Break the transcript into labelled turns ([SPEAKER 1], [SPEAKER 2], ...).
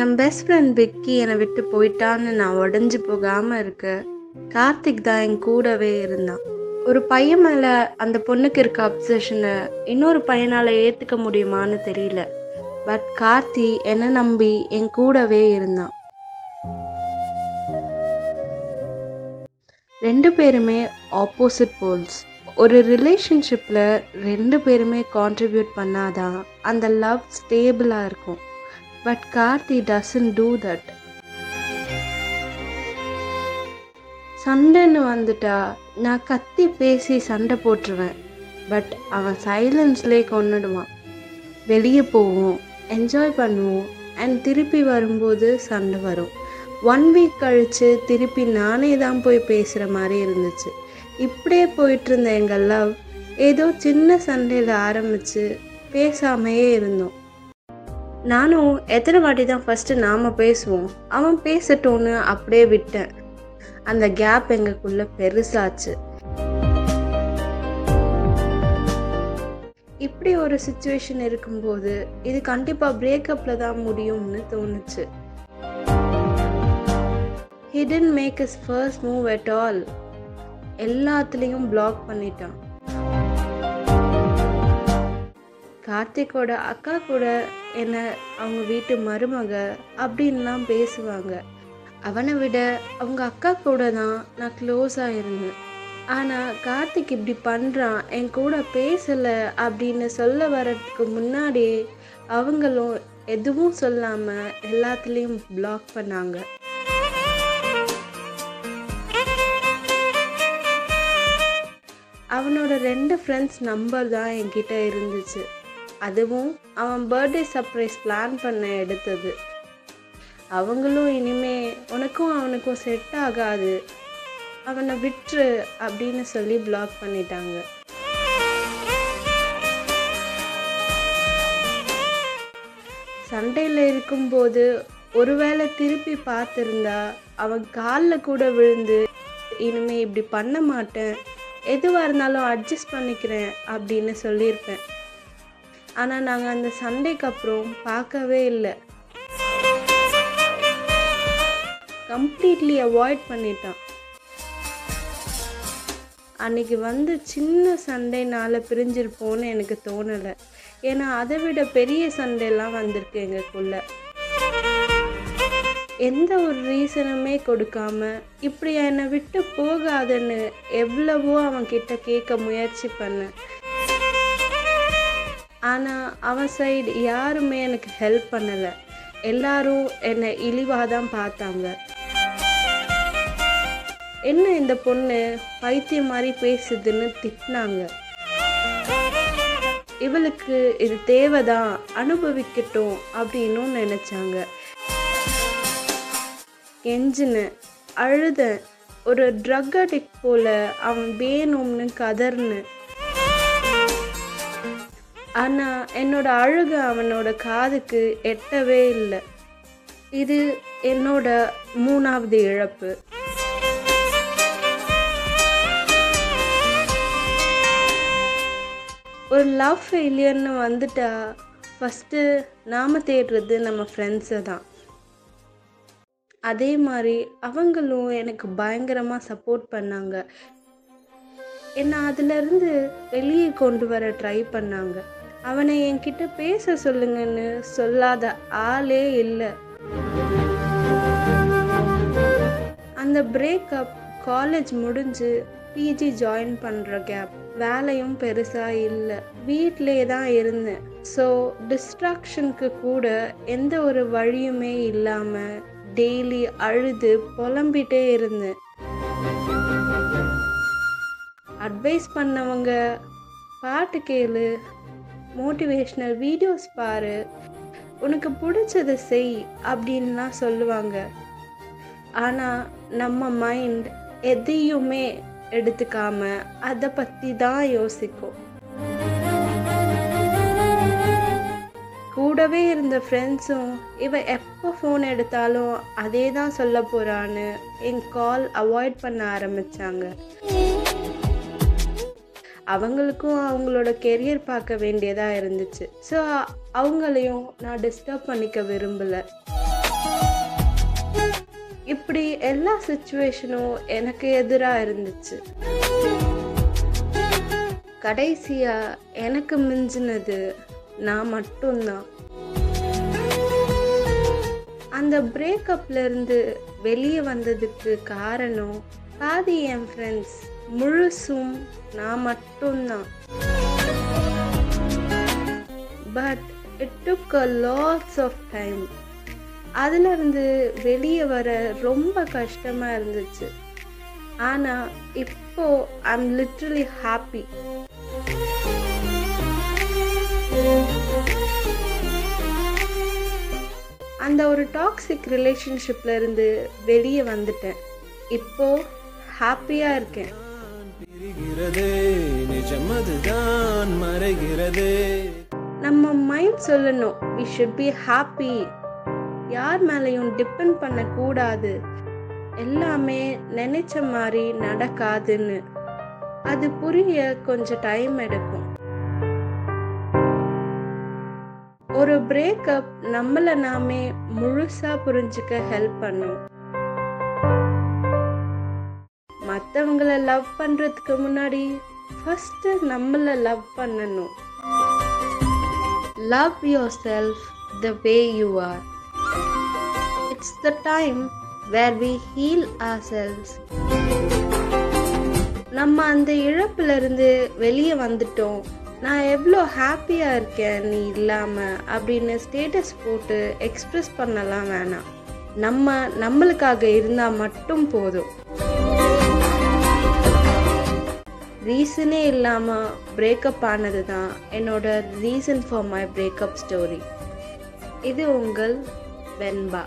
[SPEAKER 1] என் best friend Vicky என்னை விட்டு போயிட்டான்னு நான் உடஞ்சி போகாமல் இருக்க. கார்த்திக் தான் என் கூடவே இருந்தான். ஒரு பையன் மேலே அந்த பொண்ணுக்கு இருக்க அப்சஷனை இன்னொரு பையனால் ஏற்றுக்க முடியுமான்னு தெரியல. பட் கார்த்தி என்னை நம்பி என் கூடவே இருந்தான். ரெண்டு பேருமே ஆப்போசிட் போல்ஸ் ஒரு ரிலேஷன்ஷிப்பில் ரெண்டு பேருமே கான்ட்ரிபியூட் பண்ணாதான் அந்த லவ் ஸ்டேபிளாக இருக்கும். But Karthi doesn't do that சண்டைன்னு வந்துட்டா நான் கத்தி பேசி சண்டை போட்டுருவேன். பட் அவன் சைலன்ஸ்லேயே கொண்டுடுவான் வெளியே போவோம் என்ஜாய் பண்ணுவோம் அண்ட் திருப்பி வரும்போது சண்டை வரும். ஒன் வீக் கழித்து திருப்பி நானே தான் போய் பேசுகிற மாதிரி இருந்துச்சு. இப்படியே போயிட்டுருந்த எங்கள் லவ் ஏதோ சின்ன சண்டையில் ஆரம்பித்து பேசாமையே இருந்தோம். நானும் எத்தனை வாட்டி தான் ஃபஸ்ட்டு நாம் பேசுவோம். அவன் பேசட்டோன்னு அப்படியே விட்டேன். அந்த கேப் எங்களுக்குள்ள பெருசாச்சு. இப்படி ஒரு சுச்சுவேஷன் இருக்கும்போது இது கண்டிப்பாக பிரேக்கப்பில் தான் முடியும்னு தோணுச்சு. He didn't make his first move at all எல்லாத்துலேயும் பிளாக் பண்ணிட்டான். கார்த்திக்கோட அக்கா கூட என்ன அவங்க வீட்டு மருமக அப்படின்லாம் பேசுவாங்க. அவனை விட அவங்க அக்கா கூட தான் நான் க்ளோஸாக இருந்தேன். ஆனால் கார்த்திக் இப்படி பண்ணுறான் என் கூட பேசலை அப்படின்னு சொல்ல வர்றதுக்கு முன்னாடியே அவங்களும் எதுவும் சொல்லாமல் எல்லாத்துலேயும் பிளாக் பண்ணாங்க. அவனோட ரெண்டு ஃப்ரெண்ட்ஸ் நம்பர் தான் என்கிட்ட இருந்துச்சு. அதுவும் அவன் பர்த்டே சர்ப்ரைஸ் பிளான் பண்ண எடுத்தது. அவங்களும் இனிமே உனக்கும் அவனுக்கும் செட் ஆகாது. அவனை விட்டுரு அப்படின்னு சொல்லி பிளாக் பண்ணிட்டாங்க. சண்டையில் இருக்கும்போது ஒருவேளை திருப்பி பார்த்துருந்தா அவன் காலில் கூட விழுந்து இனிமே இப்படி பண்ண மாட்டேன். எதுவாக இருந்தாலும் அட்ஜஸ்ட் பண்ணிக்கிறேன் அப்படின்னு சொல்லியிருப்பேன். ஆனால் நாங்கள் அந்த சண்டைக்கு அப்புறம் பார்க்கவே இல்லை. கம்ப்ளீட்லி அவாய்ட் பண்ணிட்டான். அன்னைக்கு வந்து சின்ன சண்டைனால பிரிஞ்சிருப்போன்னு எனக்கு தோணலை. ஏன்னா அதை விட பெரிய சண்டைலாம் வந்திருக்கு எங்களுக்குள்ள. எந்த ஒரு ரீசனுமே கொடுக்காம இப்படி என்னை விட்டு போகாதுன்னு எவ்வளவோ அவன்கிட்ட கேட்க முயற்சி பண்ணேன். ஆனால் அவன் சைடு யாருமே எனக்கு ஹெல்ப் பண்ணலை. எல்லாரும் என்னை இழிவாக தான் பார்த்தாங்க. என்ன இந்த பொண்ணு பைத்தியம் மாதிரி பேசுதுன்னு திட்டினாங்க. இவளுக்கு இது தேவைதான் அனுபவிக்கட்டும் அப்படின்னும் நினைச்சாங்க. கெஞ்சினேன். அழுதேன். ஒரு ட்ரக் அடிக்ட் போல அவன் வேணும்னு கதர்னு ஆனால் என்னோட அழுகு அவனோட காதுக்கு எட்டவே இல்லை. இது என்னோட மூணாவது இழப்பு. ஒரு லவ் ஃபெயிலியர்னு வந்துட்டா ஃபஸ்ட்டு நாம் தேடுறது நம்ம ஃப்ரெண்ட்ஸை தான். அதே மாதிரி அவங்களும் எனக்கு பயங்கரமாக சப்போர்ட் பண்ணாங்க. என்னை அதிலிருந்து வெளியே கொண்டு வர ட்ரை பண்ணாங்க. அவனை என்கிட்ட பேச சொல்லுங்கன்னு சொல்லாத ஆளே இல்லை. அந்த பிரேக்கப் காலேஜ் முடிஞ்சு பிஜி ஜாயின் பண்ணுற கேப் வேலையும் பெருசாக இல்லை. வீட்டிலே தான் இருந்தேன். ஸோ டிஸ்ட்ராக்ஷனுக்கு கூட எந்த ஒரு வழியுமே இல்லாமல் டெய்லி அழுது புலம்பிட்டே இருந்தேன். அட்வைஸ் பண்ணவங்க பாட்டு கேளு மோட்டிவேஷ்னல் வீடியோஸ் பாரு. உனக்கு பிடிச்சதை செய் அப்படின்லாம் சொல்லுவாங்க. ஆனால் நம்ம மைண்ட் எதையுமே எடுத்துக்காம அதை பற்றி தான் யோசிக்கும். கூடவே இருந்த ஃப்ரெண்ட்ஸும் இவ எப்போ ஃபோன் எடுத்தாலும் அதே தான் சொல்ல போகிறான்னு என் கால் அவாய்ட் பண்ண ஆரம்பித்தாங்க அவங்களுக்கும் அவங்களோட கெரியர் பார்க்க வேண்டியதாக இருந்துச்சு. ஸோ அவங்களையும் நான் டிஸ்டர்ப் பண்ணிக்க விரும்பலை. இப்படி எல்லா சுச்சுவேஷனும் எனக்கு எதிராக இருந்துச்சு. கடைசியா எனக்கு மிஞ்சினது நான் மட்டும்தான். அந்த பிரேக்கப்ல இருந்து வெளியே வந்ததுக்கு காரணம் பாதி என் ஃப்ரெண்ட்ஸ் முழுசும் நான் மட்டும்தான். But it took a lots of time அதுலேருந்து வெளியே வர ரொம்ப கஷ்டமாக இருந்துச்சு. ஆனால் இப்போ ஐம் லிட்ரலி ஹாப்பி அந்த ஒரு டாக்ஸிக் ரிலேஷன்ஷிப்ல இருந்து வெளியே வந்துட்டேன். இப்போ ஹாப்பியாக இருக்கேன். நம்ம மைண்ட் சொல்லணும் வி ஷுட் பி ஹாப்பி யார் மேலேயும் டிபெண்ட் பண்ணக்கூடாது. எல்லாமே நினைச்ச மாதிரி நடக்காதுன்னு. அது புரிய கொஞ்சம் டைம் எடுக்கும். ஒரு பிரேக்கப் நம்மளை நாமே முழுசா புரிஞ்சுக்க ஹெல்ப் பண்ணும். மற்றவங்கள லவ் பண்ணுறதுக்கு முன்னாடி ஃபஸ்ட்டு நம்மளை லவ் பண்ணணும். Love yourself the the you are it's the time where we heal ourselves நம்ம அந்த இழப்புலேருந்து வெளியே வந்துட்டோம். நான் எவ்வளோ ஹாப்பியாக இருக்கேன் நீ இல்லாமல் அப்படின்னு ஸ்டேட்டஸ் போட்டு எக்ஸ்ப்ரெஸ் பண்ணலாம் வேணாம். நம்ம நம்மளுக்காக இருந்தால் மட்டும் போதும். ரீசனே இல்லாமல் பிரேக்கப் ஆனது தான் என்னோட reason for my breakup story இது உங்கள் வெண்பா.